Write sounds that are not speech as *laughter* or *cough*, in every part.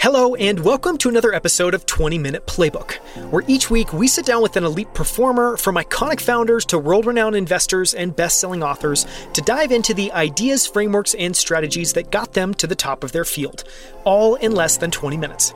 Hello, and welcome to another episode of 20 Minute Playbook, where each week we sit down with an elite performer, from iconic founders to world renowned investors and best selling authors, to dive into the ideas, frameworks, and strategies that got them to the top of their field, all in less than 20 minutes.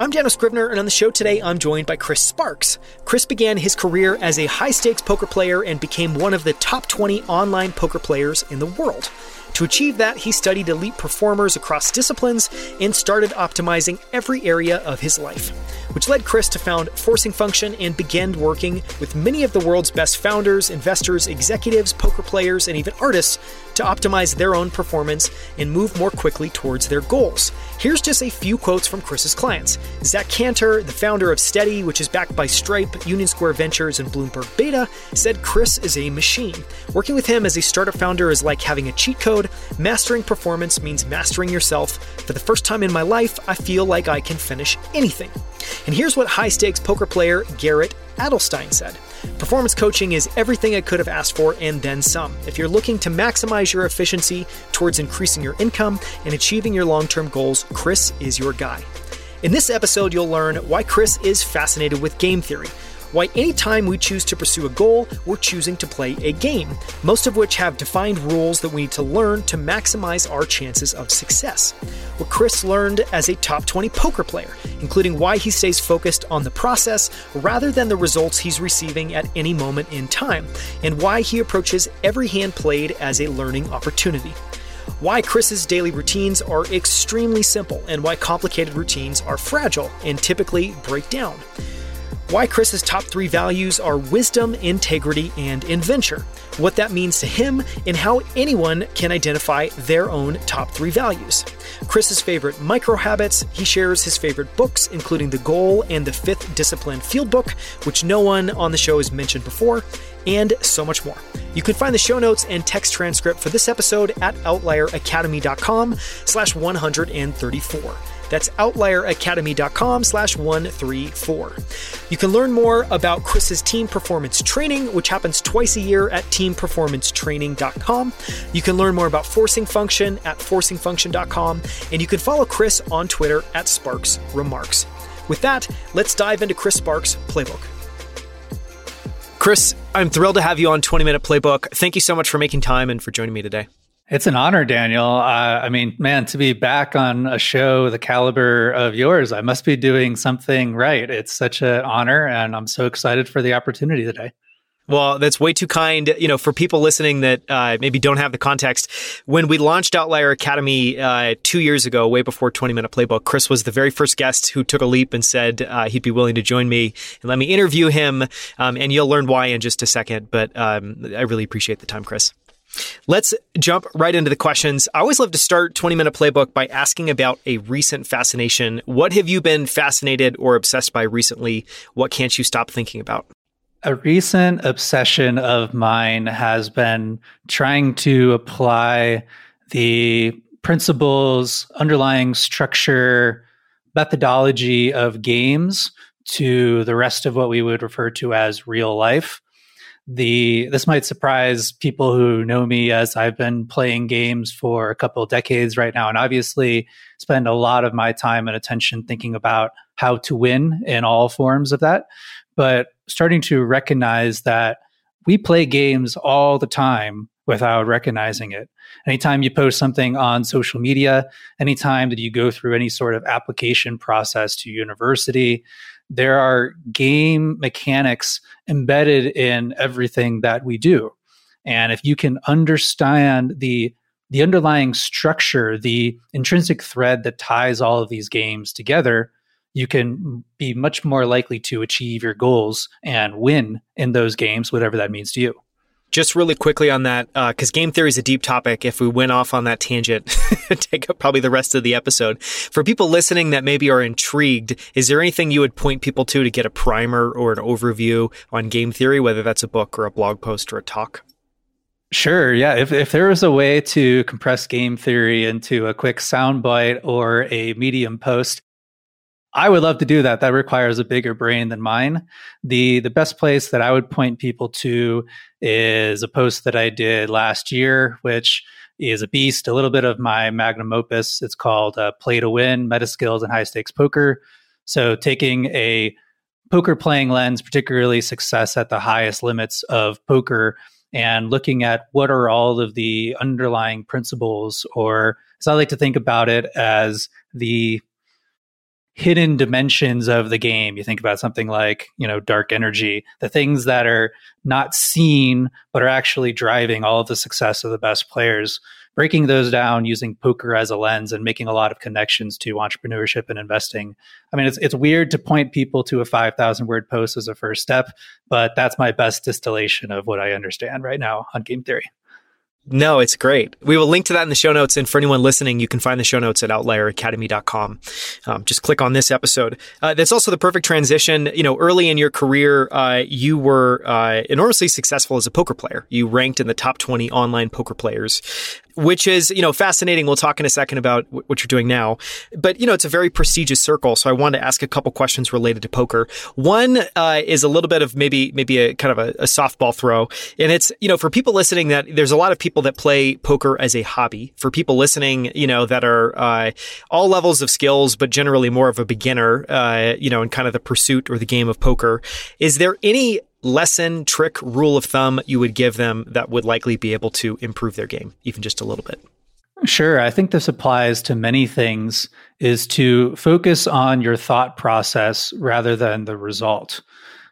I'm Daniel Scrivner, and on the show today, I'm joined by Chris Sparks. Chris began his career as a high stakes poker player and became one of the top 20 online poker players in the world. To achieve that, he studied elite performers across disciplines and started optimizing every area of his life, which led Chris to found Forcing Function and began working with many of the world's best founders, investors, executives, poker players, and even artists to optimize their own performance and move more quickly towards their goals. Here's just a few quotes from Chris's clients. Zach Cantor, the founder of Steady, which is backed by Stripe, Union Square Ventures, and Bloomberg Beta, said Chris is a machine. Working with him as a startup founder is like having a cheat code. Mastering performance means mastering yourself. For the first time in my life, I feel like I can finish anything. And here's what high stakes poker player Garrett Adelstein said. Performance coaching is everything I could have asked for and then some. If you're looking to maximize your efficiency towards increasing your income and achieving your long term goals, Chris is your guy. In this episode, you'll learn why Chris is fascinated with game theory why anytime we choose to pursue a goal, we're choosing to play a game, most of which have defined rules that we need to learn to maximize our chances of success. What Chris learned as a top 20 poker player, including why he stays focused on the process rather than the results he's receiving at any moment in time, and why he approaches every hand played as a learning opportunity why Chris's daily routines are extremely simple and why complicated routines are fragile and typically break down why Chris's top three values are wisdom, integrity, and adventure, what that means to him, and how anyone can identify their own top three values. Chris's favorite micro habits, he shares his favorite books, including The Goal and the Fifth Discipline Field Book, which no one on the show has mentioned before, and so much more. You can find the show notes and text transcript for this episode at outlieracademy.com slash 134. That's outlieracademy.com slash 134. You can learn more about Chris's team performance training, which happens twice a year at teamperformancetraining.com. You can learn more about Forcing Function at forcingfunction.com, and you can follow Chris on Twitter at Sparks Remarks. With that, let's dive into Chris Sparks' playbook. Chris, I'm thrilled to have you on 20 Minute Playbook. Thank you so much for making time and for joining me today. It's an honor, Daniel. Uh, I mean, man, to be back on a show the caliber of yours, I must be doing something right. It's such an honor, and I'm so excited for the opportunity today. Well, that's way too kind. You know, for people listening that uh, maybe don't have the context, when we launched Outlier Academy uh, two years ago, way before 20 Minute Playbook, Chris was the very first guest who took a leap and said uh, he'd be willing to join me and let me interview him. Um, and you'll learn why in just a second. But um, I really appreciate the time, Chris. Let's jump right into the questions. I always love to start 20 minute playbook by asking about a recent fascination. What have you been fascinated or obsessed by recently? What can't you stop thinking about? A recent obsession of mine has been trying to apply the principles, underlying structure, methodology of games to the rest of what we would refer to as real life the this might surprise people who know me as I've been playing games for a couple decades right now and obviously spend a lot of my time and attention thinking about how to win in all forms of that but starting to recognize that we play games all the time without recognizing it. Anytime you post something on social media, anytime that you go through any sort of application process to university, there are game mechanics embedded in everything that we do. And if you can understand the the underlying structure, the intrinsic thread that ties all of these games together, you can be much more likely to achieve your goals and win in those games, whatever that means to you just really quickly on that, because uh, game theory is a deep topic. If we went off on that tangent, *laughs* take up probably the rest of the episode. For people listening that maybe are intrigued, is there anything you would point people to to get a primer or an overview on game theory, whether that's a book or a blog post or a talk? Sure. Yeah. If, if there was a way to compress game theory into a quick soundbite or a medium post, I would love to do that. That requires a bigger brain than mine. The the best place that I would point people to is a post that I did last year, which is a beast, a little bit of my magnum opus. It's called uh, Play to Win: Meta Skills and High Stakes Poker. So taking a poker playing lens, particularly success at the highest limits of poker, and looking at what are all of the underlying principles, or as I like to think about it, as the hidden dimensions of the game. You think about something like, you know, dark energy, the things that are not seen, but are actually driving all of the success of the best players. Breaking those down using poker as a lens and making a lot of connections to entrepreneurship and investing. I mean, it's, it's weird to point people to a 5,000 word post as a first step, but that's my best distillation of what I understand right now on game theory. No, it's great. We will link to that in the show notes. And for anyone listening, you can find the show notes at outlieracademy.com. Um, just click on this episode. Uh, that's also the perfect transition. You know, early in your career, uh, you were uh, enormously successful as a poker player. You ranked in the top 20 online poker players which is, you know, fascinating. We'll talk in a second about w- what you're doing now. But, you know, it's a very prestigious circle. So I wanted to ask a couple questions related to poker. One uh, is a little bit of maybe, maybe a kind of a, a, softball throw. And it's, you know, for people listening that there's a lot of people that play poker as a hobby. For people listening, you know, that are uh, all levels of skills, but generally more of a beginner, uh, you know, in kind of the pursuit or the game of poker. Is there any lesson, trick, rule of thumb you would give them that would likely be able to improve their game, even just a little bit? Sure. I think this applies to many things is to focus on your thought process rather than the result.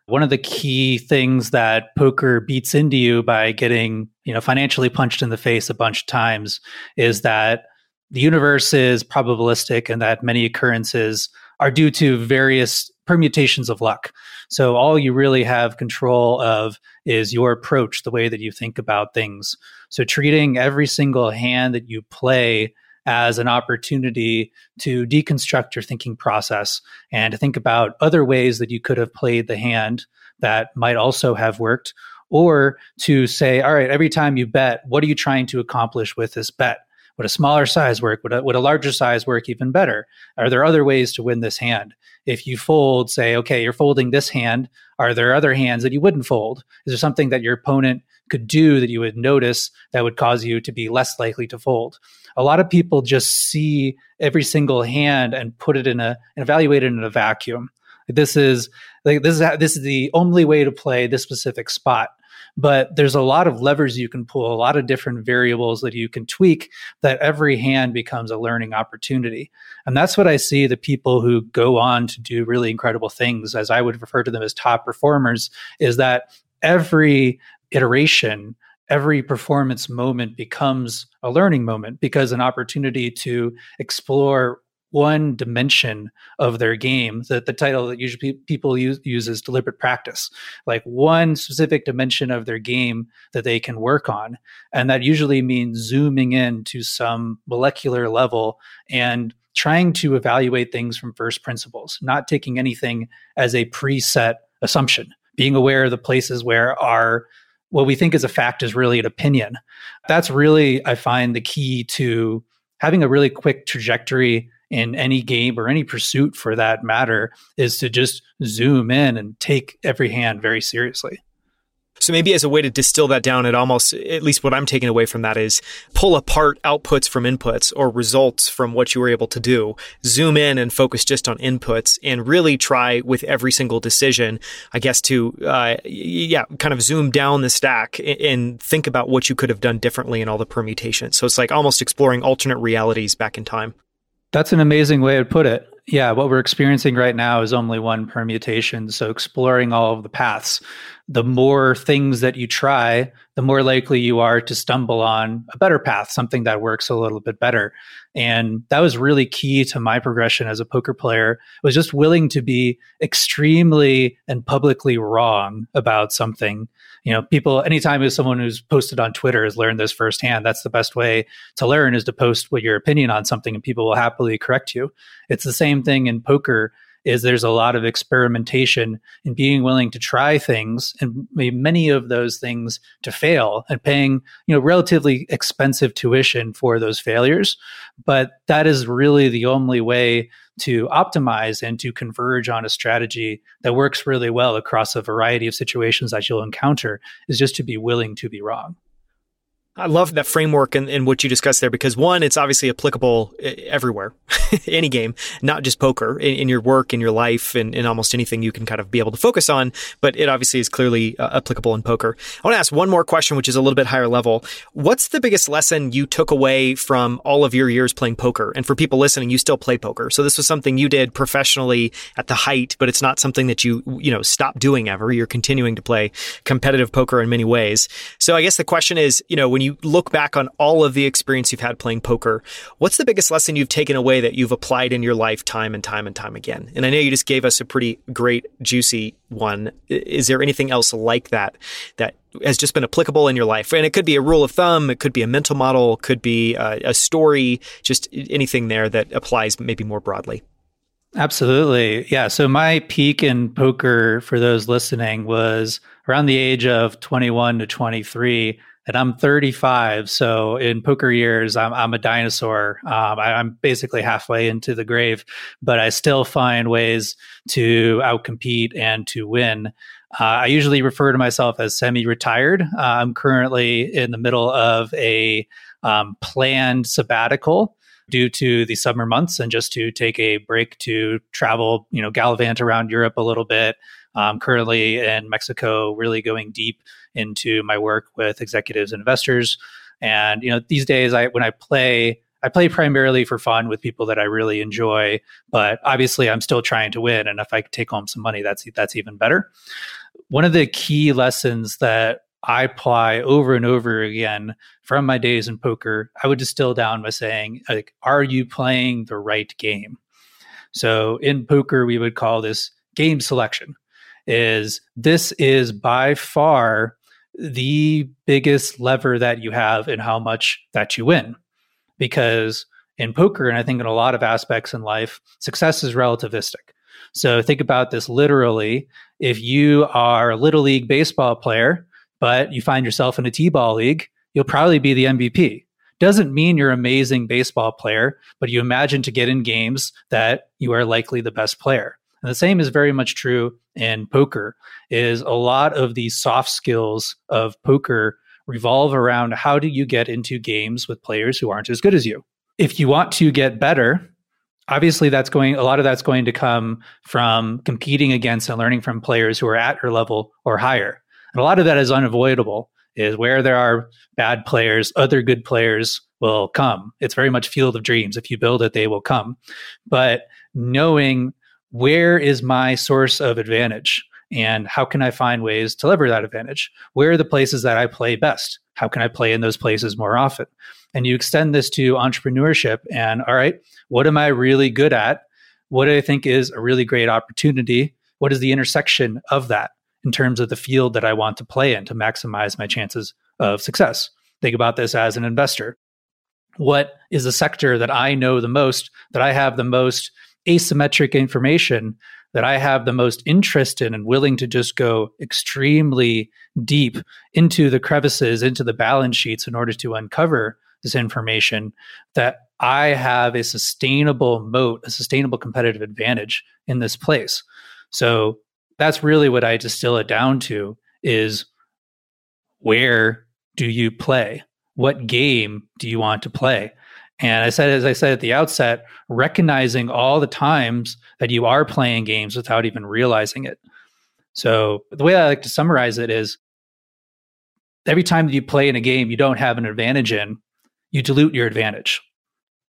One of the key things that poker beats into you by getting, you know, financially punched in the face a bunch of times is that the universe is probabilistic and that many occurrences are due to various permutations of luck. So all you really have control of is your approach, the way that you think about things. So treating every single hand that you play as an opportunity to deconstruct your thinking process and to think about other ways that you could have played the hand that might also have worked or to say all right every time you bet what are you trying to accomplish with this bet would a smaller size work? Would a, would a larger size work even better? Are there other ways to win this hand? If you fold, say, okay, you're folding this hand, are there other hands that you wouldn't fold? Is there something that your opponent could do that you would notice that would cause you to be less likely to fold? A lot of people just see every single hand and put it in a and evaluate it in a vacuum. This is like this is this is the only way to play this specific spot but there's a lot of levers you can pull, a lot of different variables that you can tweak that every hand becomes a learning opportunity. And that's what I see the people who go on to do really incredible things, as I would refer to them as top performers, is that every iteration every performance moment becomes a learning moment because an opportunity to explore one dimension of their game that the title that usually people use, is deliberate practice. Like one specific dimension of their game that they can work on and that usually means zooming in to some molecular level and trying to evaluate things from first principles not taking anything as a preset assumption being aware of the places where our what we think is a fact is really an opinion. That's really i find the key to having a really quick trajectory in any game or any pursuit for that matter is to just zoom in and take every hand very seriously. So maybe as a way to distill that down, it almost, at least what I'm taking away from that is pull apart outputs from inputs or results from what you were able to do, zoom in and focus just on inputs and really try with every single decision, I guess to, uh, yeah, kind of zoom down the stack and think about what you could have done differently in all the permutations. So it's like almost exploring alternate realities back in time. That's an amazing way to put it. Yeah, what we're experiencing right now is only one permutation. So, exploring all of the paths, the more things that you try, the more likely you are to stumble on a better path, something that works a little bit better. And that was really key to my progression as a poker player, was just willing to be extremely and publicly wrong about something. You know people anytime as someone who's posted on twitter has learned this firsthand that's the best way to learn is to post what your opinion on something and people will happily correct you. It's the same thing in poker is there's a lot of experimentation and being willing to try things and many of those things to fail and paying you know relatively expensive tuition for those failures. But that is really the only way to optimize and to converge on a strategy that works really well across a variety of situations that you'll encounter is just to be willing to be wrong I love that framework and, and, what you discussed there because one, it's obviously applicable everywhere, *laughs* any game, not just poker, in, in, your work, in your life, and in almost anything you can kind of be able to focus on. But it obviously is clearly uh, applicable in poker. I want to ask one more question, which is a little bit higher level. What's the biggest lesson you took away from all of your years playing poker? And for people listening, you still play poker, so this was something you did professionally at the height, but it's not something that you you know stopped doing ever. You're continuing to play competitive poker in many ways. So I guess the question is, you know, when when you look back on all of the experience you've had playing poker, what's the biggest lesson you've taken away that you've applied in your life time and time and time again? And I know you just gave us a pretty great, juicy one. Is there anything else like that that has just been applicable in your life? And it could be a rule of thumb, it could be a mental model, could be a, a story, just anything there that applies maybe more broadly. Absolutely. Yeah. So my peak in poker for those listening was around the age of 21 to 23 and I'm 35. So in poker years, I'm, I'm a dinosaur. Um, I, am basically halfway into the grave, but I still find ways to outcompete and to win. Uh, I usually refer to myself as semi-retired. Uh, I'm currently in the middle of a um, planned sabbatical due to the summer months and just to take a break to travel, you know, gallivant around Europe a little bit. Um, currently in Mexico, really going deep into my work with executives and investors. And you know, these days, I when I play, I play primarily for fun with people that I really enjoy. But obviously, I'm still trying to win, and if I take home some money, that's that's even better. One of the key lessons that I apply over and over again from my days in poker, I would distill down by saying, like, are you playing the right game? So in poker, we would call this game selection is this is by far the biggest lever that you have in how much that you win. Because in poker, and I think in a lot of aspects in life, success is relativistic. So think about this literally. If you are a little league baseball player, but you find yourself in a T ball league, you'll probably be the MVP. Doesn't mean you're an amazing baseball player, but you imagine to get in games that you are likely the best player. And the same is very much true in poker is a lot of these soft skills of poker revolve around how do you get into games with players who aren't as good as you. If you want to get better, obviously that's going a lot of that's going to come from competing against and learning from players who are at your level or higher. And a lot of that is unavoidable is where there are bad players, other good players will come. It's very much field of dreams. If you build it, they will come. But knowing where is my source of advantage and how can I find ways to leverage that advantage? Where are the places that I play best? How can I play in those places more often? And you extend this to entrepreneurship and all right, what am I really good at? What do I think is a really great opportunity? What is the intersection of that in terms of the field that I want to play in to maximize my chances of success? Think about this as an investor. What is the sector that I know the most, that I have the most asymmetric information that I have the most interest in and willing to just go extremely deep into the crevices, into the balance sheets in order to uncover this information, that I have a sustainable moat, a sustainable competitive advantage in this place. So that's really what I distill it down to is where do you play? What game do you want to play? And I said, as I said at the outset, recognizing all the times that you are playing games without even realizing it. So the way I like to summarize it is every time that you play in a game you don't have an advantage in, you dilute your advantage.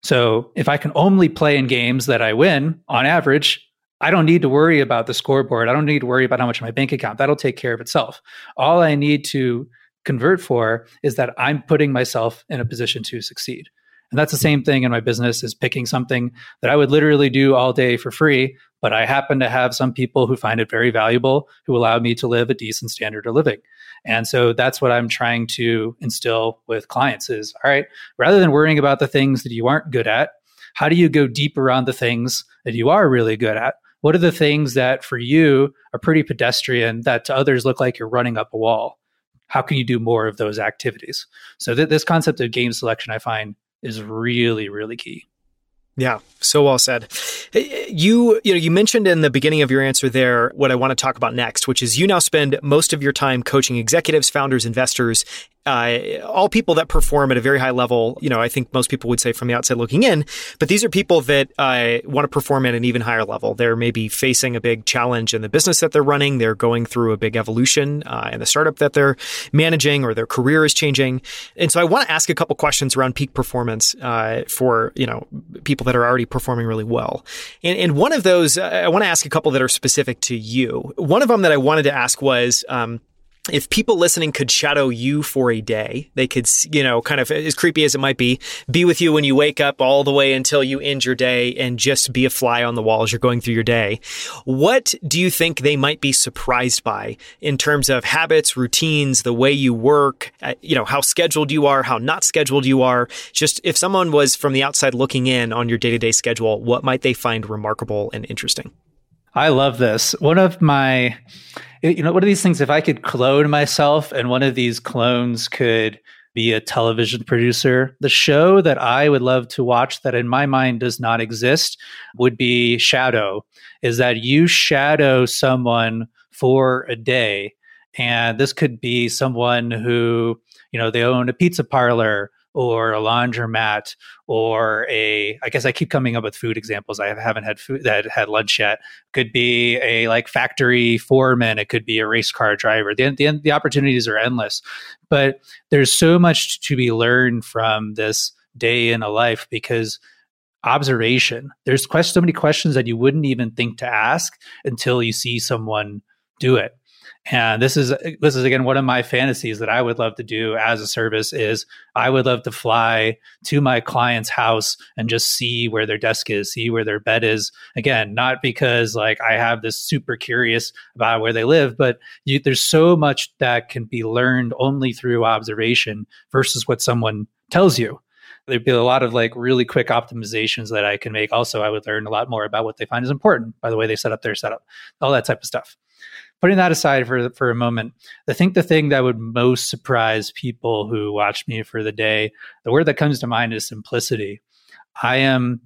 So if I can only play in games that I win on average, I don't need to worry about the scoreboard. I don't need to worry about how much my bank account. That'll take care of itself. All I need to convert for is that I'm putting myself in a position to succeed. And that's the same thing in my business is picking something that I would literally do all day for free, but I happen to have some people who find it very valuable who allow me to live a decent standard of living. And so that's what I'm trying to instill with clients is all right, rather than worrying about the things that you aren't good at, how do you go deeper on the things that you are really good at? what are the things that for you are pretty pedestrian that to others look like you're running up a wall? How can you do more of those activities? So th- this concept of game selection, I find, is really, really key. Yeah, so well said. You you know you mentioned in the beginning of your answer there what I want to talk about next, which is you now spend most of your time coaching executives, founders, investors, uh, all people that perform at a very high level. You know, I think most people would say from the outside looking in, but these are people that uh, want to perform at an even higher level. They're maybe facing a big challenge in the business that they're running. They're going through a big evolution uh, in the startup that they're managing, or their career is changing. And so, I want to ask a couple questions around peak performance uh, for you know people that are already performing really well. And, and one of those, I want to ask a couple that are specific to you. One of them that I wanted to ask was. Um, if people listening could shadow you for a day, they could, you know, kind of as creepy as it might be, be with you when you wake up all the way until you end your day and just be a fly on the wall as you're going through your day. What do you think they might be surprised by in terms of habits, routines, the way you work, uh, you know, how scheduled you are, how not scheduled you are? Just if someone was from the outside looking in on your day to day schedule, what might they find remarkable and interesting? I love this. One of my you know, one of these things, if I could clone myself and one of these clones could be a television producer, the show that I would love to watch that in my mind does not exist would be Shadow. Is that you shadow someone for a day. And this could be someone who, you know, they own a pizza parlor or a laundromat or a i guess i keep coming up with food examples. I haven't had food that had lunch yet. Could be a like factory foreman. It could be a race car driver. The, the, the opportunities are endless. But there's so much to be learned from this day in a life because observation there's quest- so many questions that you wouldn't even think to ask until you see someone do it and this is this is again one of my fantasies that I would love to do as a service is I would love to fly to my client's house and just see where their desk is, see where their bed is. Again, not because like I have this super curious about where they live, but you, there's so much that can be learned only through observation versus what someone tells you there'd be a lot of like really quick optimizations that I can make. Also, I would learn a lot more about what they find is important by the way they set up their setup, all that type of stuff putting that aside for for a moment, I think the thing that would most surprise people who watch me for the day, the word that comes to mind is simplicity. I am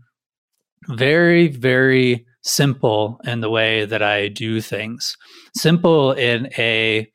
very very simple in the way that I do things. Simple in a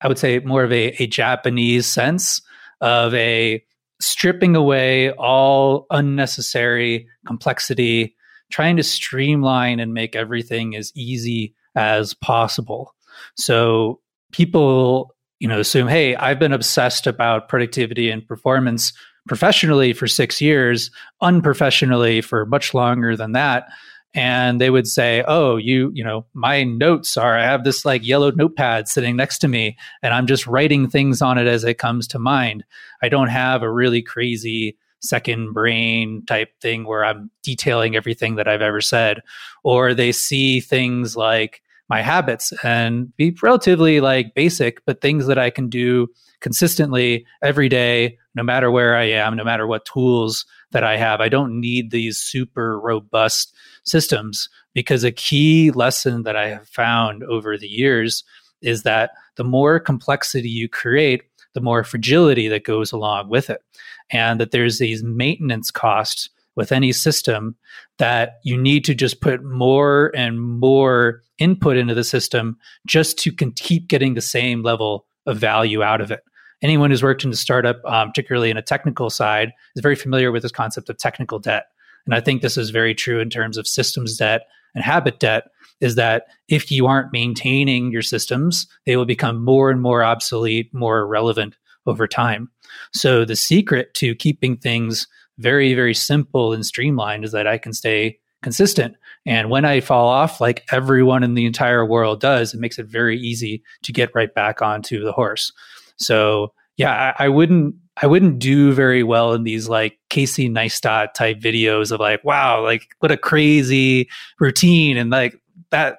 I would say more of a, a Japanese sense of a stripping away all unnecessary complexity, trying to streamline and make everything as easy as possible. So people, you know, assume, hey, I've been obsessed about productivity and performance professionally for six years, unprofessionally for much longer than that. And they would say, oh, you, you know, my notes are, I have this like yellow notepad sitting next to me and I'm just writing things on it as it comes to mind. I don't have a really crazy second brain type thing where I'm detailing everything that I've ever said. Or they see things like, my habits and be relatively like basic, but things that I can do consistently every day, no matter where I am, no matter what tools that I have. I don't need these super robust systems because a key lesson that I have found over the years is that the more complexity you create, the more fragility that goes along with it. And that there's these maintenance costs with any system that you need to just put more and more input into the system just to can keep getting the same level of value out of it. Anyone who's worked in a startup, um, particularly in a technical side, is very familiar with this concept of technical debt. And I think this is very true in terms of systems debt and habit debt is that if you aren't maintaining your systems, they will become more and more obsolete, more irrelevant over time. So the secret to keeping things very, very simple and streamlined is that I can stay consistent. And when I fall off, like everyone in the entire world does, it makes it very easy to get right back onto the horse. So yeah, I, I wouldn't I wouldn't do very well in these like Casey Neistat type videos of like, wow, like what a crazy routine and like that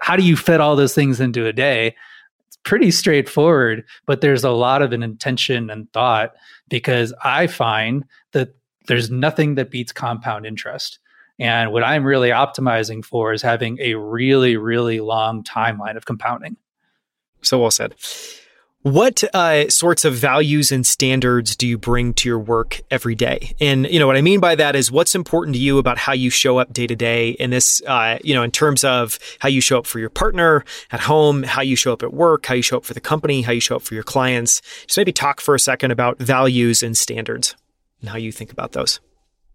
how do you fit all those things into a day? It's pretty straightforward, but there's a lot of an intention and thought because I find that there's nothing that beats compound interest. And what I'm really optimizing for is having a really, really long timeline of compounding. So well said. What uh, sorts of values and standards do you bring to your work every day? And you know what I mean by that is what's important to you about how you show up day to day in this, uh, you know, in terms of how you show up for your partner at home, how you show up at work, how you show up for the company, how you show up for your clients. Just maybe talk for a second about values and standards and how you think about those.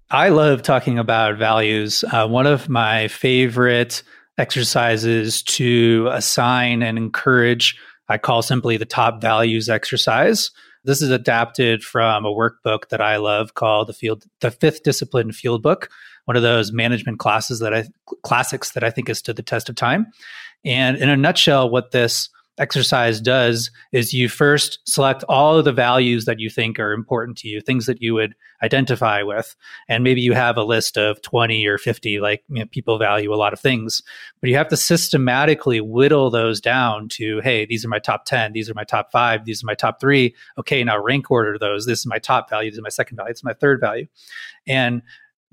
I love talking about values. Uh, one of my favorite exercises to assign and encourage I call simply the top values exercise. This is adapted from a workbook that I love called the field the fifth discipline field book, one of those management classes that I classics that I think is to the test of time. And in a nutshell, what this exercise does is you first select all of the values that you think are important to you, things that you would identify with. And maybe you have a list of 20 or 50, like you know, people value a lot of things, but you have to systematically whittle those down to, hey, these are my top 10, these are my top five, these are my top three. Okay, now rank order those. This is my top value, this is my second value, this is my third value. And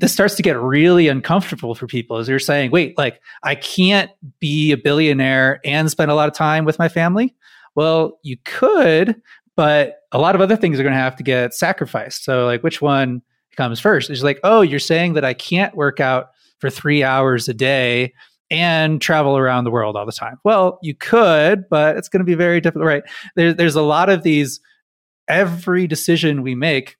this starts to get really uncomfortable for people as you're saying, wait, like I can't be a billionaire and spend a lot of time with my family. Well, you could, but a lot of other things are going to have to get sacrificed. So, like, which one comes first? It's like, oh, you're saying that I can't work out for three hours a day and travel around the world all the time. Well, you could, but it's going to be very difficult, right? There, there's a lot of these. Every decision we make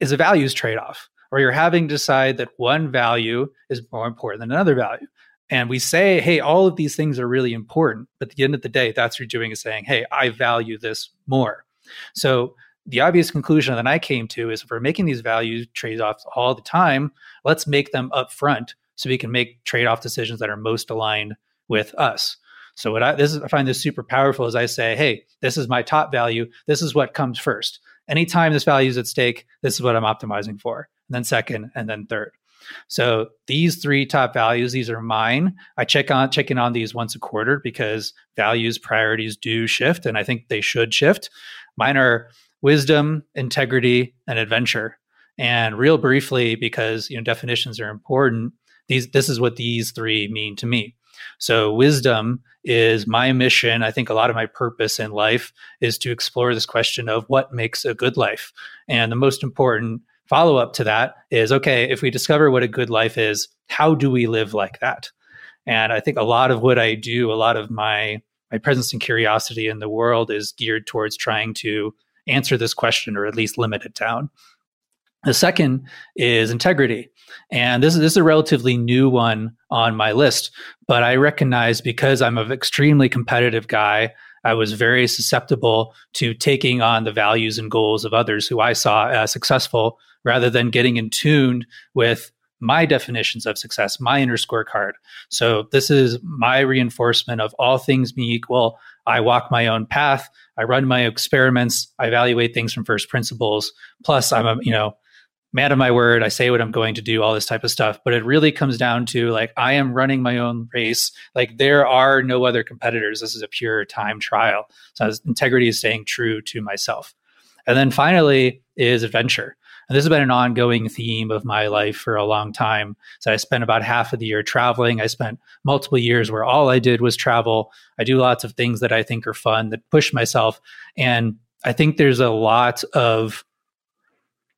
is a values trade off or you're having to decide that one value is more important than another value. And we say, hey, all of these things are really important. But at the end of the day, that's what you're doing is saying, hey, I value this more. So the obvious conclusion that I came to is if we're making these value trade offs all the time, let's make them upfront so we can make trade off decisions that are most aligned with us. So what I this is I find this super powerful is I say, hey, this is my top value. This is what comes first. Anytime this value is at stake, this is what I'm optimizing for then second, and then third. So these three top values, these are mine. I check on check in on these once a quarter because values priorities do shift, and I think they should shift. Mine are wisdom, integrity, and adventure. And real briefly, because you know definitions are important. These this is what these three mean to me. So wisdom is my mission. I think a lot of my purpose in life is to explore this question of what makes a good life. And the most important follow up to that is okay, if we discover what a good life is, how do we live like that? And I think a lot of what I do, a lot of my my presence and curiosity in the world is geared towards trying to answer this question or at least limit it down. The second is integrity. And this is, this is a relatively new one on my list, but I recognize because I'm an extremely competitive guy, I was very susceptible to taking on the values and goals of others who I saw as successful rather than getting in tune with my definitions of success, my inner scorecard. So this is my reinforcement of all things being equal. I walk my own path. I run my experiments. I evaluate things from first principles. Plus, I'm a you know man of my word. I say what I'm going to do. All this type of stuff. But it really comes down to like I am running my own race. Like there are no other competitors. This is a pure time trial. So integrity is staying true to myself. And then finally is adventure. And this has been an ongoing theme of my life for a long time. So I spent about half of the year traveling. I spent multiple years where all I did was travel. I do lots of things that I think are fun that push myself. And I think there's a lot of,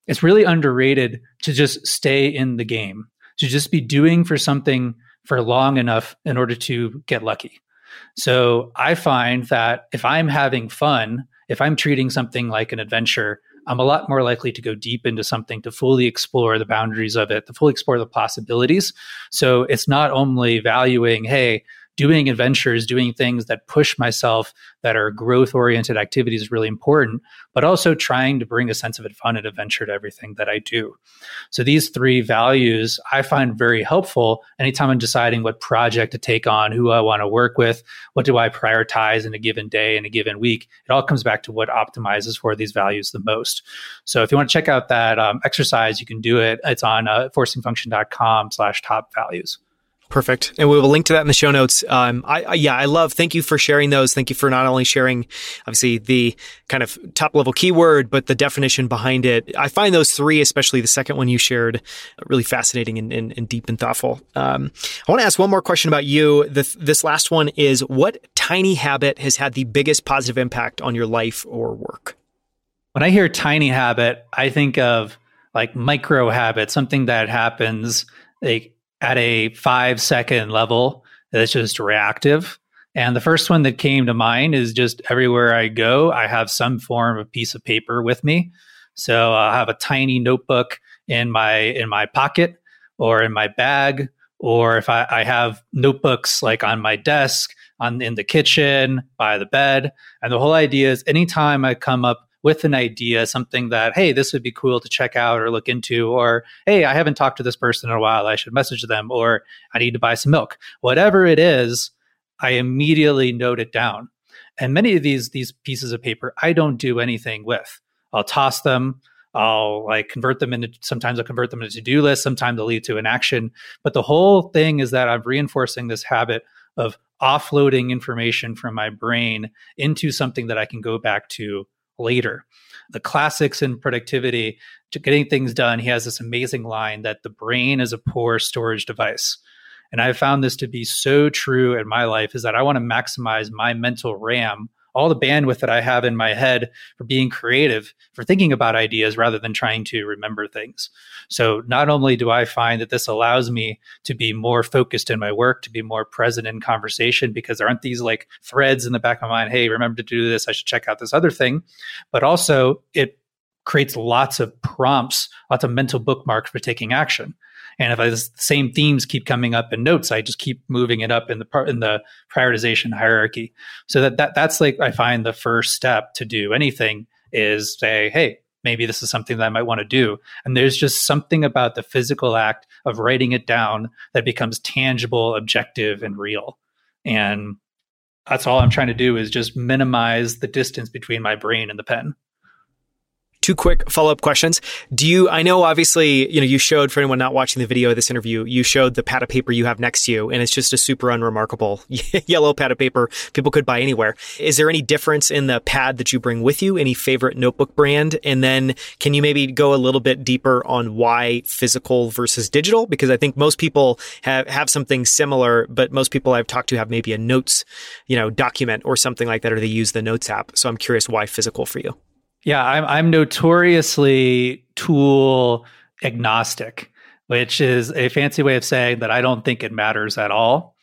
it's really underrated to just stay in the game, to just be doing for something for long enough in order to get lucky. So I find that if I'm having fun, if I'm treating something like an adventure, I'm a lot more likely to go deep into something to fully explore the boundaries of it, to fully explore the possibilities. So it's not only valuing, hey, doing adventures, doing things that push myself, that are growth oriented activities is really important, but also trying to bring a sense of fun and adventure to everything that I do. So these three values I find very helpful anytime I'm deciding what project to take on, who I want to work with, what do I prioritize in a given day, in a given week. It all comes back to what optimizes for these values the most. So if you want to check out that um, exercise, you can do it. It's on uh, forcingfunction.com slash top values. Perfect. And we will link to that in the show notes. Um, I, I, yeah, I love, thank you for sharing those. Thank you for not only sharing, obviously, the kind of top level keyword, but the definition behind it. I find those three, especially the second one you shared, really fascinating and, and, and deep and thoughtful. Um, I want to ask one more question about you. The, this last one is what tiny habit has had the biggest positive impact on your life or work? When I hear tiny habit, I think of like micro habit, something that happens like at a five second level that's just reactive. And the first one that came to mind is just everywhere I go, I have some form of piece of paper with me. So I'll have a tiny notebook in my in my pocket or in my bag, or if I, I have notebooks like on my desk, on in the kitchen, by the bed. And the whole idea is anytime I come up with an idea, something that, hey, this would be cool to check out or look into, or hey, I haven't talked to this person in a while, I should message them, or I need to buy some milk. Whatever it is, I immediately note it down. And many of these these pieces of paper I don't do anything with. I'll toss them. I'll like convert them into sometimes I'll convert them into to-do lists, sometimes they'll lead to an action. But the whole thing is that I'm reinforcing this habit of offloading information from my brain into something that I can go back to later. The classics in productivity, to getting things done, he has this amazing line that the brain is a poor storage device. And I found this to be so true in my life is that I want to maximize my mental RAM all the bandwidth that I have in my head for being creative, for thinking about ideas rather than trying to remember things. So not only do I find that this allows me to be more focused in my work, to be more present in conversation, because there aren't these like threads in the back of my mind, hey, remember to do this, I should check out this other thing. But also it creates lots of prompts, lots of mental bookmarks for taking action. And if I, the same themes keep coming up in notes, I just keep moving it up in the in the prioritization hierarchy. So that, that that's like I find the first step to do anything is say, hey, maybe this is something that I might want to do. And there's just something about the physical act of writing it down that becomes tangible, objective, and real. And that's all I'm trying to do is just minimize the distance between my brain and the pen two quick follow up questions. Do you, I know obviously, you know, you showed for anyone not watching the video of this interview, you showed the pad of paper you have next to you, and it's just a super unremarkable *laughs* yellow pad of paper people could buy anywhere. Is there any difference in the pad that you bring with you? Any favorite notebook brand? And then can you maybe go a little bit deeper on why physical versus digital? Because I think most people have, have something similar, but most people I've talked to have maybe a notes, you know, document or something like that, or they use the notes app. So I'm curious why physical for you. Yeah, I'm I'm notoriously tool agnostic, which is a fancy way of saying that I don't think it matters at all.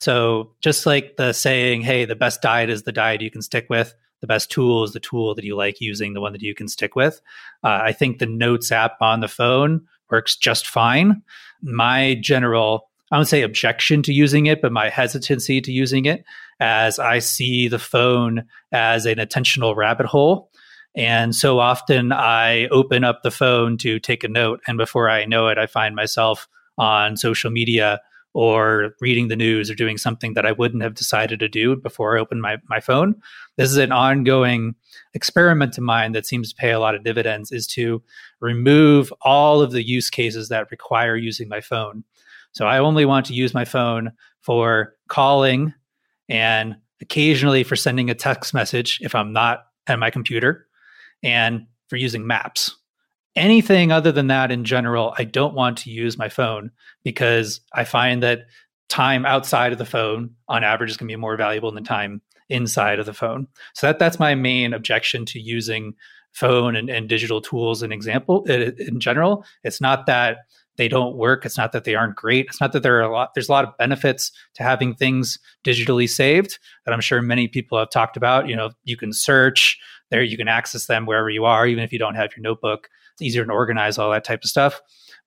So just like the saying, hey, the best diet is the diet you can stick with, the best tool is the tool that you like using, the one that you can stick with. Uh, I think the Notes app on the phone works just fine. My general, I would say objection to using it, but my hesitancy to using it as I see the phone as an attentional rabbit hole and so often I open up the phone to take a note. And before I know it, I find myself on social media or reading the news or doing something that I wouldn't have decided to do before I opened my, my phone. This is an ongoing experiment of mine that seems to pay a lot of dividends is to remove all of the use cases that require using my phone. So I only want to use my phone for calling and occasionally for sending a text message if I'm not at my computer and for using maps. Anything other than that in general, I don't want to use my phone because I find that time outside of the phone on average is going to be more valuable than time inside of the phone. So that that's my main objection to using phone and, and digital tools in example in general. It's not that they don't work. It's not that they aren't great. It's not that there are a lot. There's a lot of benefits to having things digitally saved that I'm sure many people have talked about. You know, you can search there, you can access them wherever you are, even if you don't have your notebook. It's easier to organize all that type of stuff.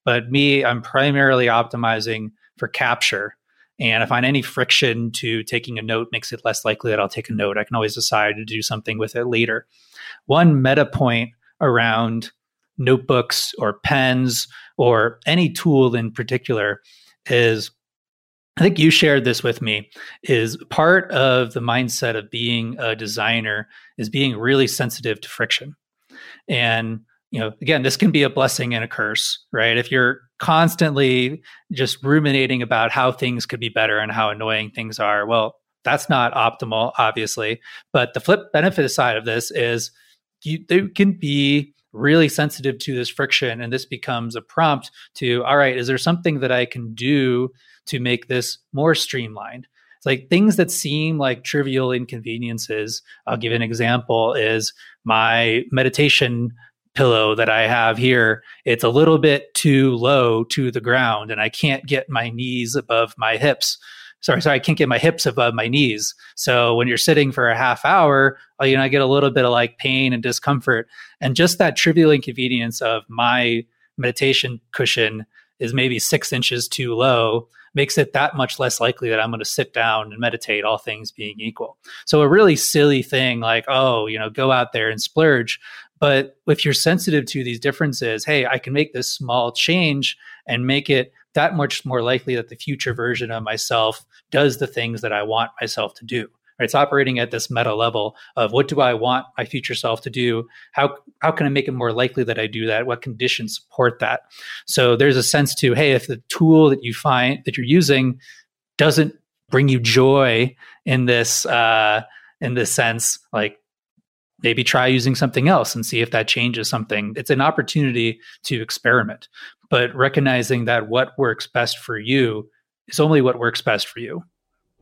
But me, I'm primarily optimizing for capture. And I find any friction to taking a note makes it less likely that I'll take a note, I can always decide to do something with it later. One meta point around notebooks or pens or any tool in particular is I think you shared this with me is part of the mindset of being a designer is being really sensitive to friction. And you know, again, this can be a blessing and a curse, right? If you're constantly just ruminating about how things could be better and how annoying things are, well, that's not optimal, obviously. But the flip benefit side of this is you, they can be really sensitive to this friction, and this becomes a prompt to, all right, is there something that I can do to make this more streamlined? It's like things that seem like trivial inconveniences. I'll give an example is my meditation pillow that I have here, it's a little bit too low to the ground and I can't get my knees above my hips. Sorry, sorry, I can't get my hips above my knees. So when you're sitting for a half hour, uh, you know, I get a little bit of like pain and discomfort. And just that trivial inconvenience of my meditation cushion is maybe six inches too low makes it that much less likely that I'm going to sit down and meditate, all things being equal. So, a really silly thing like, oh, you know, go out there and splurge but if you're sensitive to these differences, hey, I can make this small change and make it that much more likely that the future version of myself does the things that I want myself to do. It's operating at this meta level of what do I want my future self to do? How how can I make it more likely that I do that? What conditions support that? So there's a sense to hey, if the tool that you find that you're using doesn't bring you joy in this uh, in this sense, like maybe try using something else and see if that changes something. It's an opportunity to experiment, but recognizing that what works best for you is only what works best for you.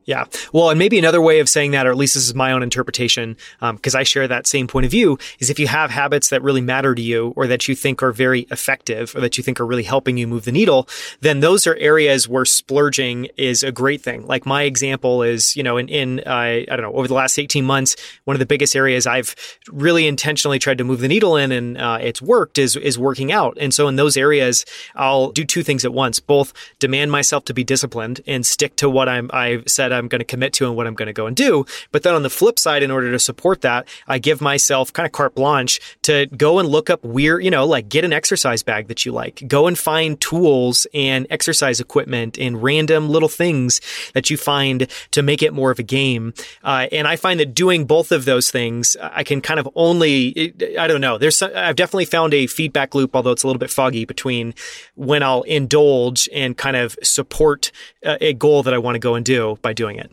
Yeah. Well, and maybe another way of saying that, or at least this is my own interpretation, because um, I share that same point of view, is if you have habits that really matter to you or that you think are very effective or that you think are really helping you move the needle, then those are areas where splurging is a great thing. Like my example is, you know, in, in uh, I don't know, over the last 18 months, one of the biggest areas I've really intentionally tried to move the needle in and uh, it's worked is, is working out. And so in those areas, I'll do two things at once, both demand myself to be disciplined and stick to what I'm, I've said I'm going to commit to and what I'm going to go and do. But then on the flip side, in order to support that, I give myself kind of carte blanche to go and look up weird, you know, like get an exercise bag that you like, go and find tools and exercise equipment and random little things that you find to make it more of a game. Uh, and I find that doing both of those things, I can kind of only, I don't know, there's, I've definitely found a feedback loop, although it's a little bit foggy between when I'll indulge and kind of support a goal that I want to go and do by doing it.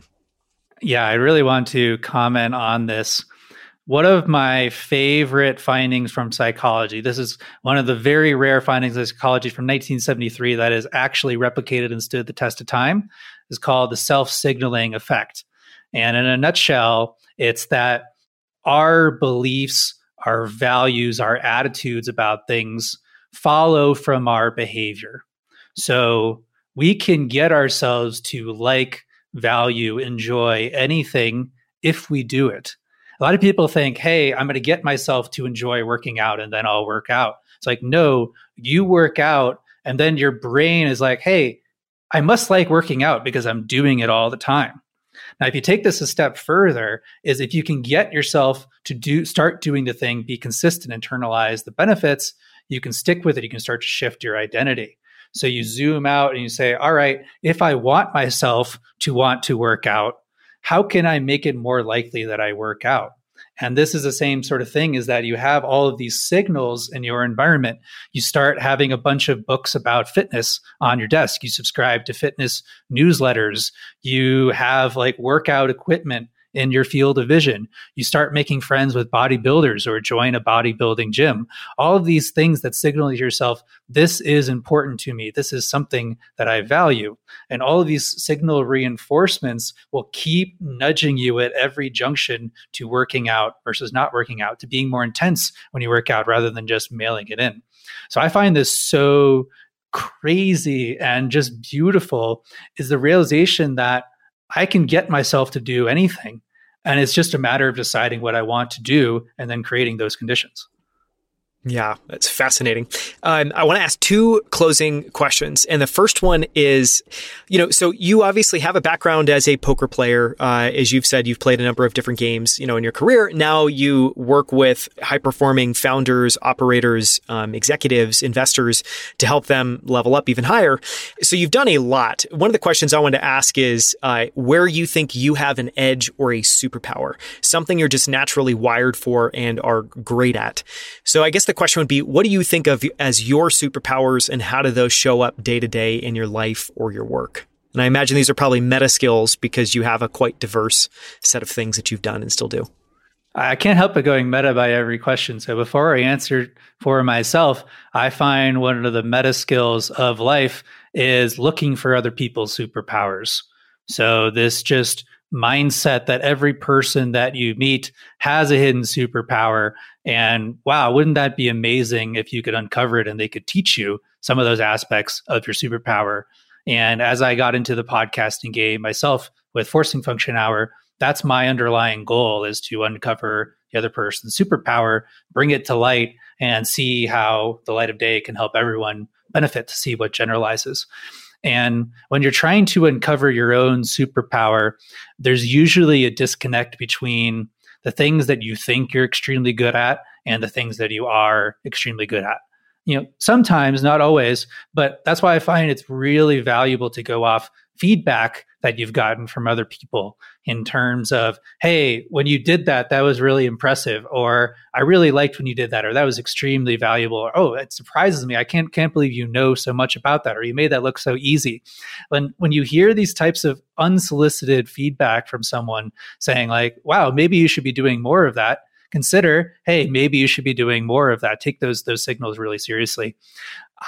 Yeah, I really want to comment on this. One of my favorite findings from psychology, this is one of the very rare findings of psychology from 1973 that is actually replicated and stood the test of time, is called the self signaling effect. And in a nutshell, it's that our beliefs, our values, our attitudes about things follow from our behavior. So we can get ourselves to like value, enjoy anything if we do it. A lot of people think, hey, I'm going to get myself to enjoy working out and then I'll work out. It's like, no, you work out and then your brain is like, hey, I must like working out because I'm doing it all the time. Now, if you take this a step further, is if you can get yourself to do start doing the thing, be consistent, internalize the benefits, you can stick with it. You can start to shift your identity. So you zoom out and you say, all right, if I want myself to want to work out, how can I make it more likely that I work out? And this is the same sort of thing is that you have all of these signals in your environment. You start having a bunch of books about fitness on your desk. You subscribe to fitness newsletters. You have like workout equipment in your field of vision. You start making friends with bodybuilders or join a bodybuilding gym. All of these things that signal to yourself, this is important to me. This is something that I value. And all of these signal reinforcements will keep nudging you at every junction to working out versus not working out, to being more intense when you work out rather than just mailing it in. So I find this so crazy and just beautiful is the realization that I can get myself to do anything. And it's just a matter of deciding what I want to do and then creating those conditions. Yeah, that's fascinating. Um, I want to ask two closing questions. And the first one is, you know, so you obviously have a background as a poker player. Uh, as you've said, you've played a number of different games, you know, in your career. Now you work with high performing founders, operators, um, executives, investors to help them level up even higher. So you've done a lot. One of the questions I want to ask is uh, where you think you have an edge or a superpower, something you're just naturally wired for and are great at. So I guess the question would be what do you think of as your superpowers and how do those show up day to day in your life or your work? And I imagine these are probably meta skills because you have a quite diverse set of things that you've done and still do. I can't help but going meta by every question. So before I answer for myself, I find one of the meta skills of life is looking for other people's superpowers. So this just mindset that every person that you meet has a hidden superpower. And wow, wouldn't that be amazing if you could uncover it and they could teach you some of those aspects of your superpower? And as I got into the podcasting game myself with Forcing Function Hour, that's my underlying goal is to uncover the other person's superpower, bring it to light, and see how the light of day can help everyone benefit to see what generalizes. And when you're trying to uncover your own superpower, there's usually a disconnect between the things that you think you're extremely good at and the things that you are extremely good at you know sometimes not always but that's why i find it's really valuable to go off feedback that you've gotten from other people in terms of hey when you did that that was really impressive or i really liked when you did that or that was extremely valuable or oh it surprises me. I can't can't believe you know so much about that or you made that look so easy. When when you hear these types of unsolicited feedback from someone saying like wow maybe you should be doing more of that consider, hey, maybe you should be doing more of that. Take those those signals really seriously.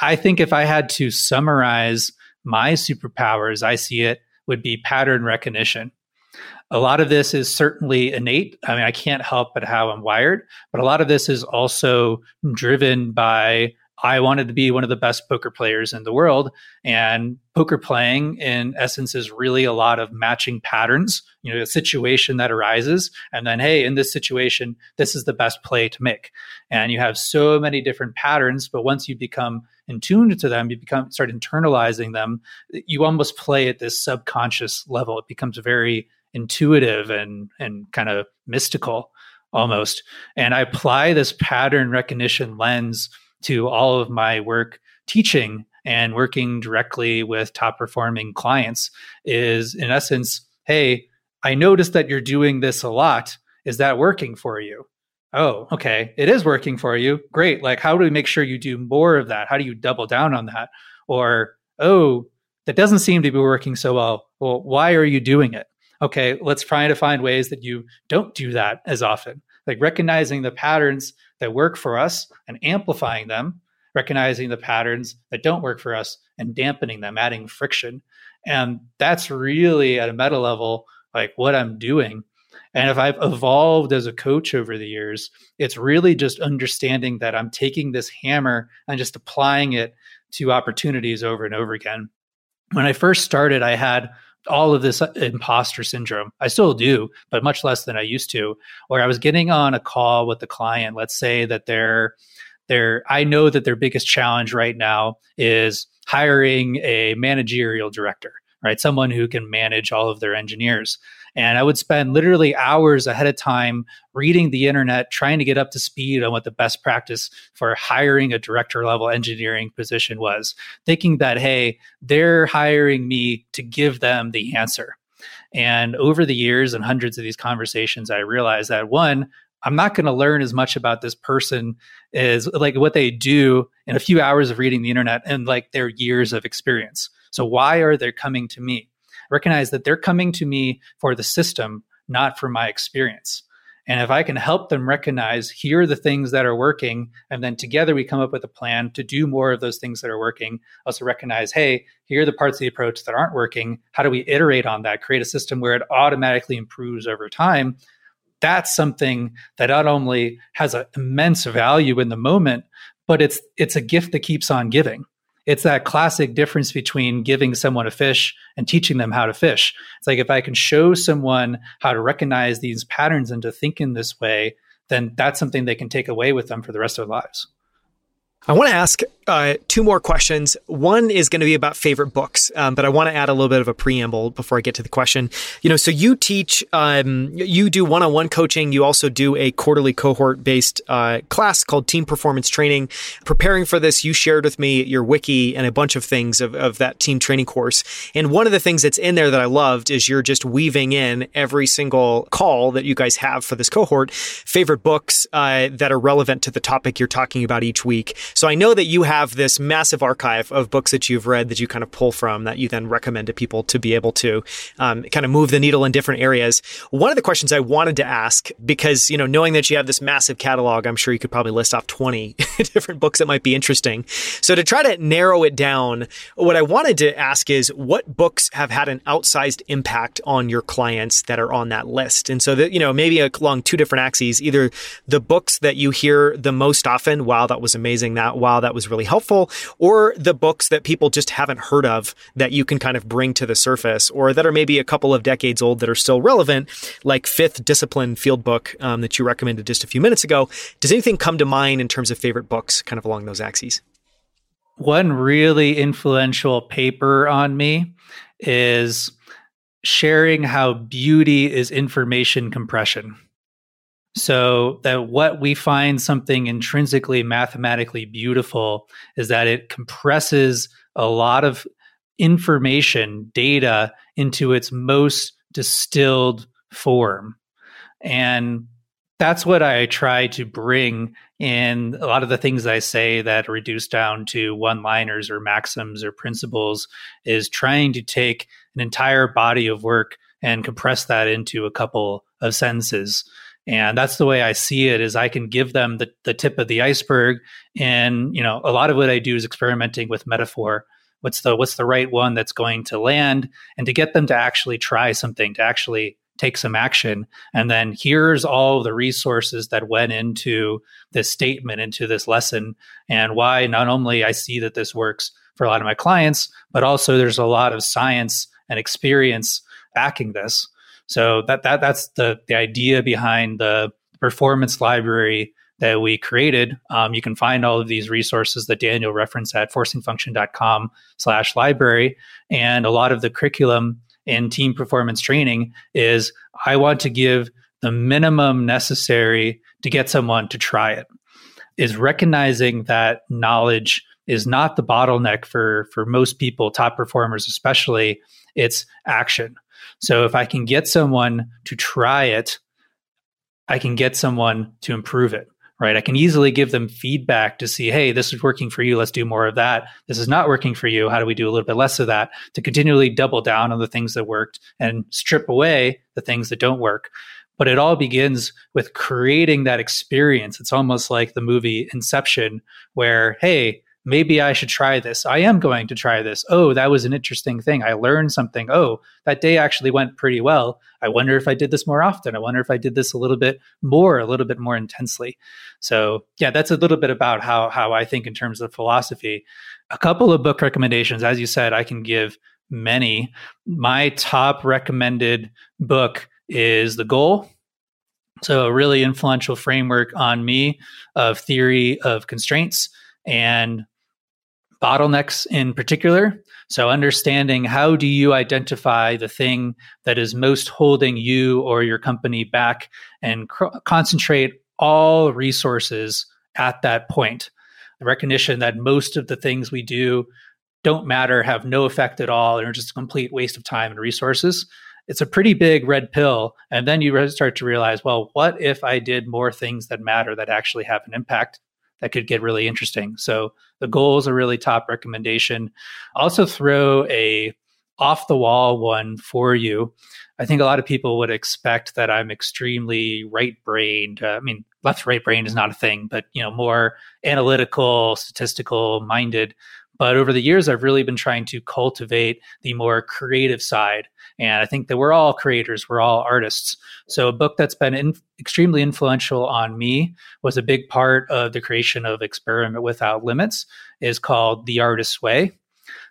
I think if I had to summarize my superpowers, I see it would be pattern recognition. A lot of this is certainly innate. I mean, I can't help but how I'm wired, but a lot of this is also driven by I wanted to be one of the best poker players in the world. And poker playing, in essence, is really a lot of matching patterns, you know, a situation that arises. And then, hey, in this situation, this is the best play to make. And you have so many different patterns, but once you become in tune to them, you become start internalizing them, you almost play at this subconscious level. It becomes very intuitive and and kind of mystical almost. And I apply this pattern recognition lens to all of my work teaching and working directly with top performing clients is in essence hey i noticed that you're doing this a lot. Is that working for you? Oh okay. It is working for you. Great. Like how do we make sure you do more of that? How do you double down on that? Or oh that doesn't seem to be working so well. Well why are you doing it? Okay let's try to find ways that you don't do that as often. Like recognizing the patterns that work for us and amplifying them, recognizing the patterns that don't work for us and dampening them, adding friction. And that's really at a meta level, like what I'm doing. And if I've evolved as a coach over the years, it's really just understanding that I'm taking this hammer and just applying it to opportunities over and over again. When I first started, I had all of this imposter syndrome. I still do, but much less than I used to. Where I was getting on a call with the client, let's say that they're they're I know that their biggest challenge right now is hiring a managerial director, right? Someone who can manage all of their engineers. And I would spend literally hours ahead of time reading the internet, trying to get up to speed on what the best practice for hiring a director level engineering position was, thinking that, hey, they're hiring me to give them the answer. And over the years and hundreds of these conversations, I realized that one, I'm not going to learn as much about this person as like what they do in a few hours of reading the internet and like their years of experience. So why are they coming to me? Recognize that they're coming to me for the system, not for my experience. And if I can help them recognize here are the things that are working, and then together we come up with a plan to do more of those things that are working, also recognize, hey, here are the parts of the approach that aren't working. How do we iterate on that, create a system where it automatically improves over time? That's something that not only has an immense value in the moment, but it's it's a gift that keeps on giving it's that classic difference between giving someone a fish and teaching them how to fish. It's like if I can show someone how to recognize these patterns and to think in this way, then that's something they can take away with them for the rest of their lives. I want to ask uh, two more questions. One is going to be about favorite books, um, but I want to add a little bit of a preamble before I get to the question. You know, so you teach, um, you do one on one coaching. You also do a quarterly cohort based uh, class called Team Performance Training. Preparing for this, you shared with me your wiki and a bunch of things of, of that team training course. And one of the things that's in there that I loved is you're just weaving in every single call that you guys have for this cohort, favorite books uh, that are relevant to the topic you're talking about each week. So I know that you have this massive archive of books that you've read that you kind of pull from that you then recommend to people to be able to um, kind of move the needle in different areas. One of the questions I wanted to ask, because, you know, knowing that you have this massive catalog, I'm sure you could probably list off 20 *laughs* different books that might be interesting. So to try to narrow it down, what I wanted to ask is what books have had an outsized impact on your clients that are on that list? And so that, you know, maybe along two different axes, either the books that you hear the most often, wow, that was amazing. That, wow, that was really helpful, or the books that people just haven't heard of that you can kind of bring to the surface, or that are maybe a couple of decades old that are still relevant, like Fifth Discipline Field Book um, that you recommended just a few minutes ago. Does anything come to mind in terms of favorite books, kind of along those axes? One really influential paper on me is sharing how beauty is information compression. So that what we find something intrinsically mathematically beautiful is that it compresses a lot of information, data into its most distilled form. And that's what I try to bring in a lot of the things I say that reduce down to one liners or maxims or principles is trying to take an entire body of work and compress that into a couple of sentences and that's the way i see it is i can give them the, the tip of the iceberg. And you know a lot of what i do is experimenting with metaphor. What's the what's the right one that's going to land? And to get them to actually try something to actually take some action. And then here's all the resources that went into this statement into this lesson and why not only i see that this works for a lot of my clients but also there's a lot of science and experience backing this so that that that's the the idea behind the performance library that we created. Um, you can find all of these resources that Daniel referenced at forcingfunction.com slash library. And a lot of the curriculum in team performance training is I want to give the minimum necessary to get someone to try it is recognizing that knowledge is not the bottleneck for for most people top performers especially it's action so if I can get someone to try it, I can get someone to improve it, right? I can easily give them feedback to see, hey, this is working for you. Let's do more of that. This is not working for you. How do we do a little bit less of that? To continually double down on the things that worked and strip away the things that don't work. But it all begins with creating that experience. It's almost like the movie Inception, where, hey, maybe I should try this. I am going to try this. Oh, that was an interesting thing. I learned something. Oh, that day actually went pretty well. I wonder if I did this more often. I wonder if I did this a little bit more, a little bit more intensely. So, yeah, that's a little bit about how how I think in terms of philosophy. A couple of book recommendations, as you said, I can give many. My top recommended book is The Goal so, a really influential framework on me of theory of constraints and bottlenecks in particular. So, understanding how do you identify the thing that is most holding you or your company back and cr- concentrate all resources at that point. The recognition that most of the things we do don't matter, have no effect at all, and are just a complete waste of time and resources. It's a pretty big red pill. And then you start to realize, well, what if I did more things that matter that actually have an impact? That could get really interesting. So the goal is a really top recommendation. Also throw a off the wall one for you. I think a lot of people would expect that I'm extremely right brained. Uh, I mean, left right brain is not a thing, but you know, more analytical, statistical minded. But over the years, I've really been trying to cultivate the more creative side. And I think that we're all creators, we're all artists. So, a book that's been in, extremely influential on me was a big part of the creation of Experiment Without Limits, is called The Artist's Way.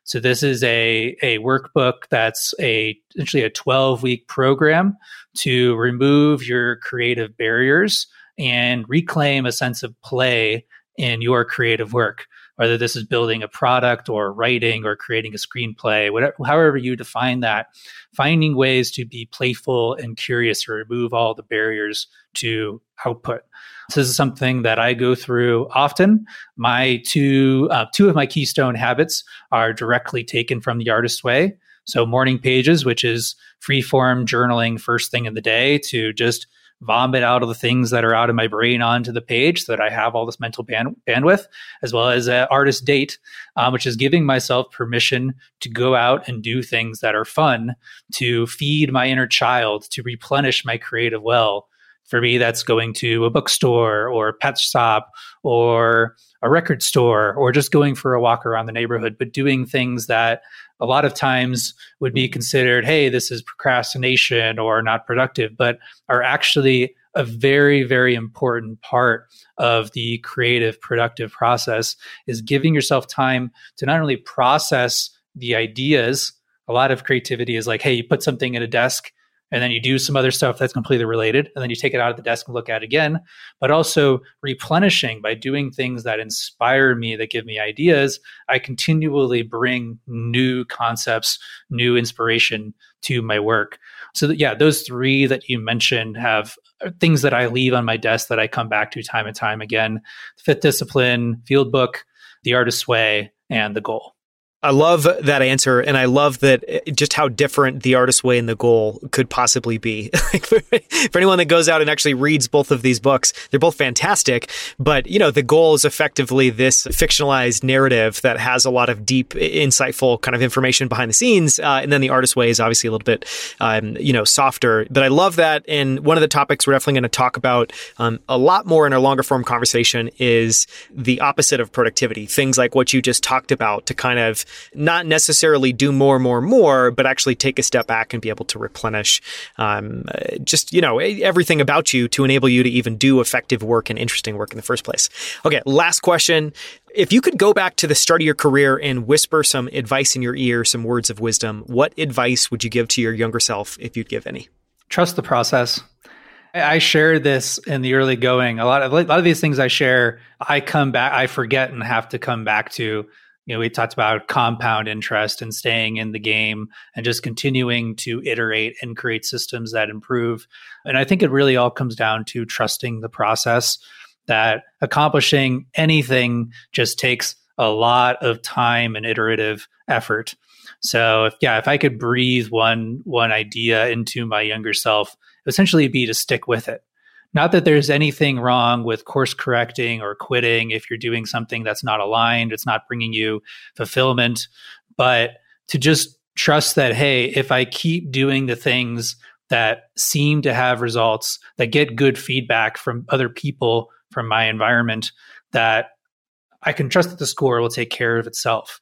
So, this is a, a workbook that's a essentially a 12 week program to remove your creative barriers and reclaim a sense of play in your creative work whether this is building a product or writing or creating a screenplay, whatever, however you define that, finding ways to be playful and curious to remove all the barriers to output. This is something that I go through often. My two uh, two of my keystone habits are directly taken from the Artist's Way. So morning pages, which is free form journaling first thing in the day to just vomit out of the things that are out of my brain onto the page so that I have all this mental band- bandwidth, as well as an artist date, um, which is giving myself permission to go out and do things that are fun, to feed my inner child, to replenish my creative well. For me, that's going to a bookstore or a pet shop or a record store or just going for a walk around the neighborhood, but doing things that a lot of times would be mm-hmm. considered, hey, this is procrastination or not productive, but are actually a very, very important part of the creative, productive process is giving yourself time to not only process the ideas. A lot of creativity is like, hey, you put something in a desk and then you do some other stuff that's completely related and then you take it out of the desk and look at it again. But also replenishing by doing things that inspire me that give me ideas i continually bring new concepts new inspiration to my work. So that, yeah those three that you mentioned have uh, things that i leave on my desk that i come back to time and time again. Fifth discipline field book the artist's way and the goal I love that answer, and I love that uh, just how different the artist's way and the goal could possibly be. *laughs* for, anyone that goes out and actually reads both of these books, they're both fantastic. But you know, the goal is effectively this fictionalized narrative that has a lot of deep, insightful kind of information behind the scenes, uh, and then the artist's way is obviously a little bit, um, you know, softer. But I love that, and one of the topics we're definitely going to talk about um, a lot more in our longer form conversation is the opposite of productivity. Things like what you just talked about to kind of not necessarily do more, more, more, but actually take a step back and be able to replenish um, just, you know, everything about you to enable you to even do effective work and interesting work in the first place. Okay, last question. If you could go back to the start of your career and whisper some advice in your ear, some words of wisdom, what advice would you give to your younger self if you'd give any? Trust the process. I share this in the early going. A lot of a lot of these things I share, I come back, I forget and have to come back to you know, we talked about compound interest and staying in the game and just continuing to iterate and create systems that improve. And I think it really all comes down to trusting the process that accomplishing anything just takes a lot of time and iterative effort. So if, yeah, if I could breathe one one idea into my younger self, essentially be to stick with it. Not that there's anything wrong with course correcting or quitting if you're doing something that's not aligned, it's not bringing you fulfillment, but to just trust that, hey, if I keep doing the things that seem to have results, that get good feedback from other people, from my environment, that I can trust that the score will take care of itself.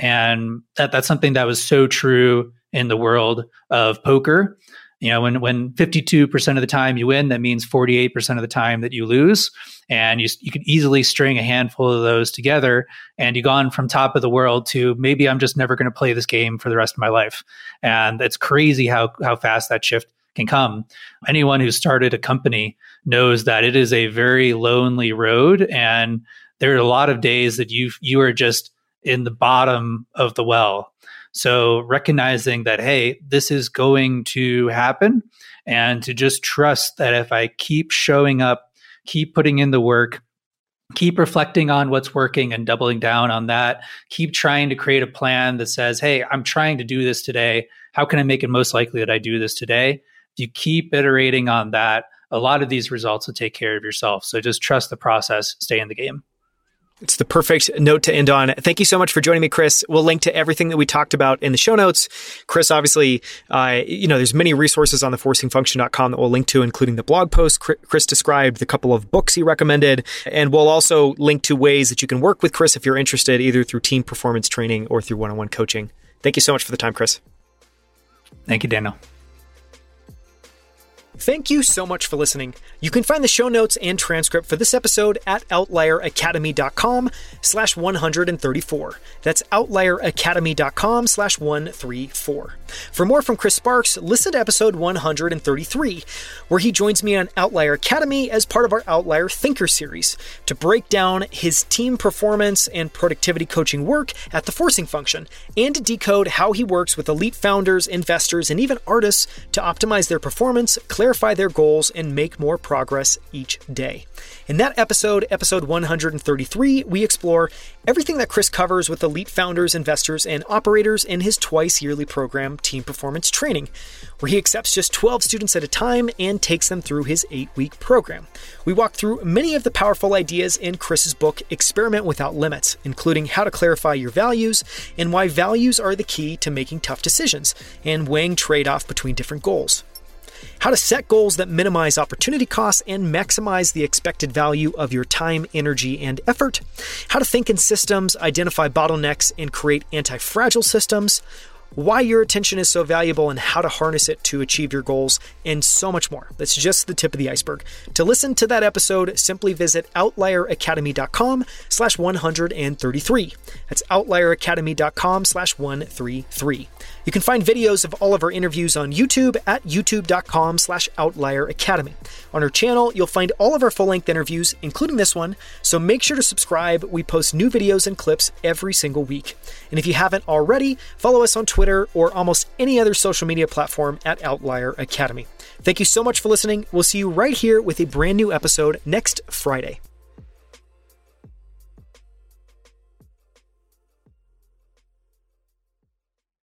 And that that's something that was so true in the world of poker you know, when when 52% of the time you win, that means 48% of the time that you lose. And you, you could easily string a handful of those together and you've gone from top of the world to maybe I'm just never going to play this game for the rest of my life. And it's crazy how, how fast that shift can come. Anyone who started a company knows that it is a very lonely road. And there are a lot of days that you you are just in the bottom of the well so recognizing that, hey, this is going to happen and to just trust that if I keep showing up, keep putting in the work, keep reflecting on what's working and doubling down on that, keep trying to create a plan that says, hey, I'm trying to do this today. How can I make it most likely that I do this today? You keep iterating on that, a lot of these results will take care of yourself. So just trust the process, stay in the game. It's the perfect note to end on. Thank you so much for joining me, Chris. We'll link to everything that we talked about in the show notes. Chris, obviously, uh, you know, there's many resources on the forcingfunction.com that we'll link to, including the blog post Chris described, the couple of books he recommended, and we'll also link to ways that you can work with Chris if you're interested, either through team performance training or through one-on-one coaching. Thank you so much for the time, Chris. Thank you, Daniel. Thank you so much for listening. You can find the show notes and transcript for this episode at outlieracademy.com slash 134. That's outlieracademy.com slash 134. For more from Chris Sparks, listen to episode 133, where he joins me on Outlier Academy as part of our Outlier Thinker series to break down his team performance and productivity coaching work at the forcing function and to decode how he works with elite founders, investors, and even artists to optimize their performance, clarify their goals, and make more progress each day. In that episode, episode 133, we explore everything that Chris covers with elite founders, investors, and operators in his twice yearly program, Team Performance Training, where he accepts just 12 students at a time and takes them through his eight week program. We walk through many of the powerful ideas in Chris's book, Experiment Without Limits, including how to clarify your values and why values are the key to making tough decisions and weighing trade off between different goals how to set goals that minimize opportunity costs and maximize the expected value of your time, energy, and effort, how to think in systems, identify bottlenecks, and create anti fragile systems, why your attention is so valuable and how to harness it to achieve your goals, and so much more. That's just the tip of the iceberg. To listen to that episode, simply visit outlieracademy.com slash 133. That's outlieracademy.com slash 133. You can find videos of all of our interviews on YouTube at youtube.com slash outlier academy. On our channel, you'll find all of our full-length interviews, including this one, so make sure to subscribe. We post new videos and clips every single week. And if you haven't already, follow us on Twitter or almost any other social media platform at Outlier Academy. Thank you so much for listening. We'll see you right here with a brand new episode next Friday.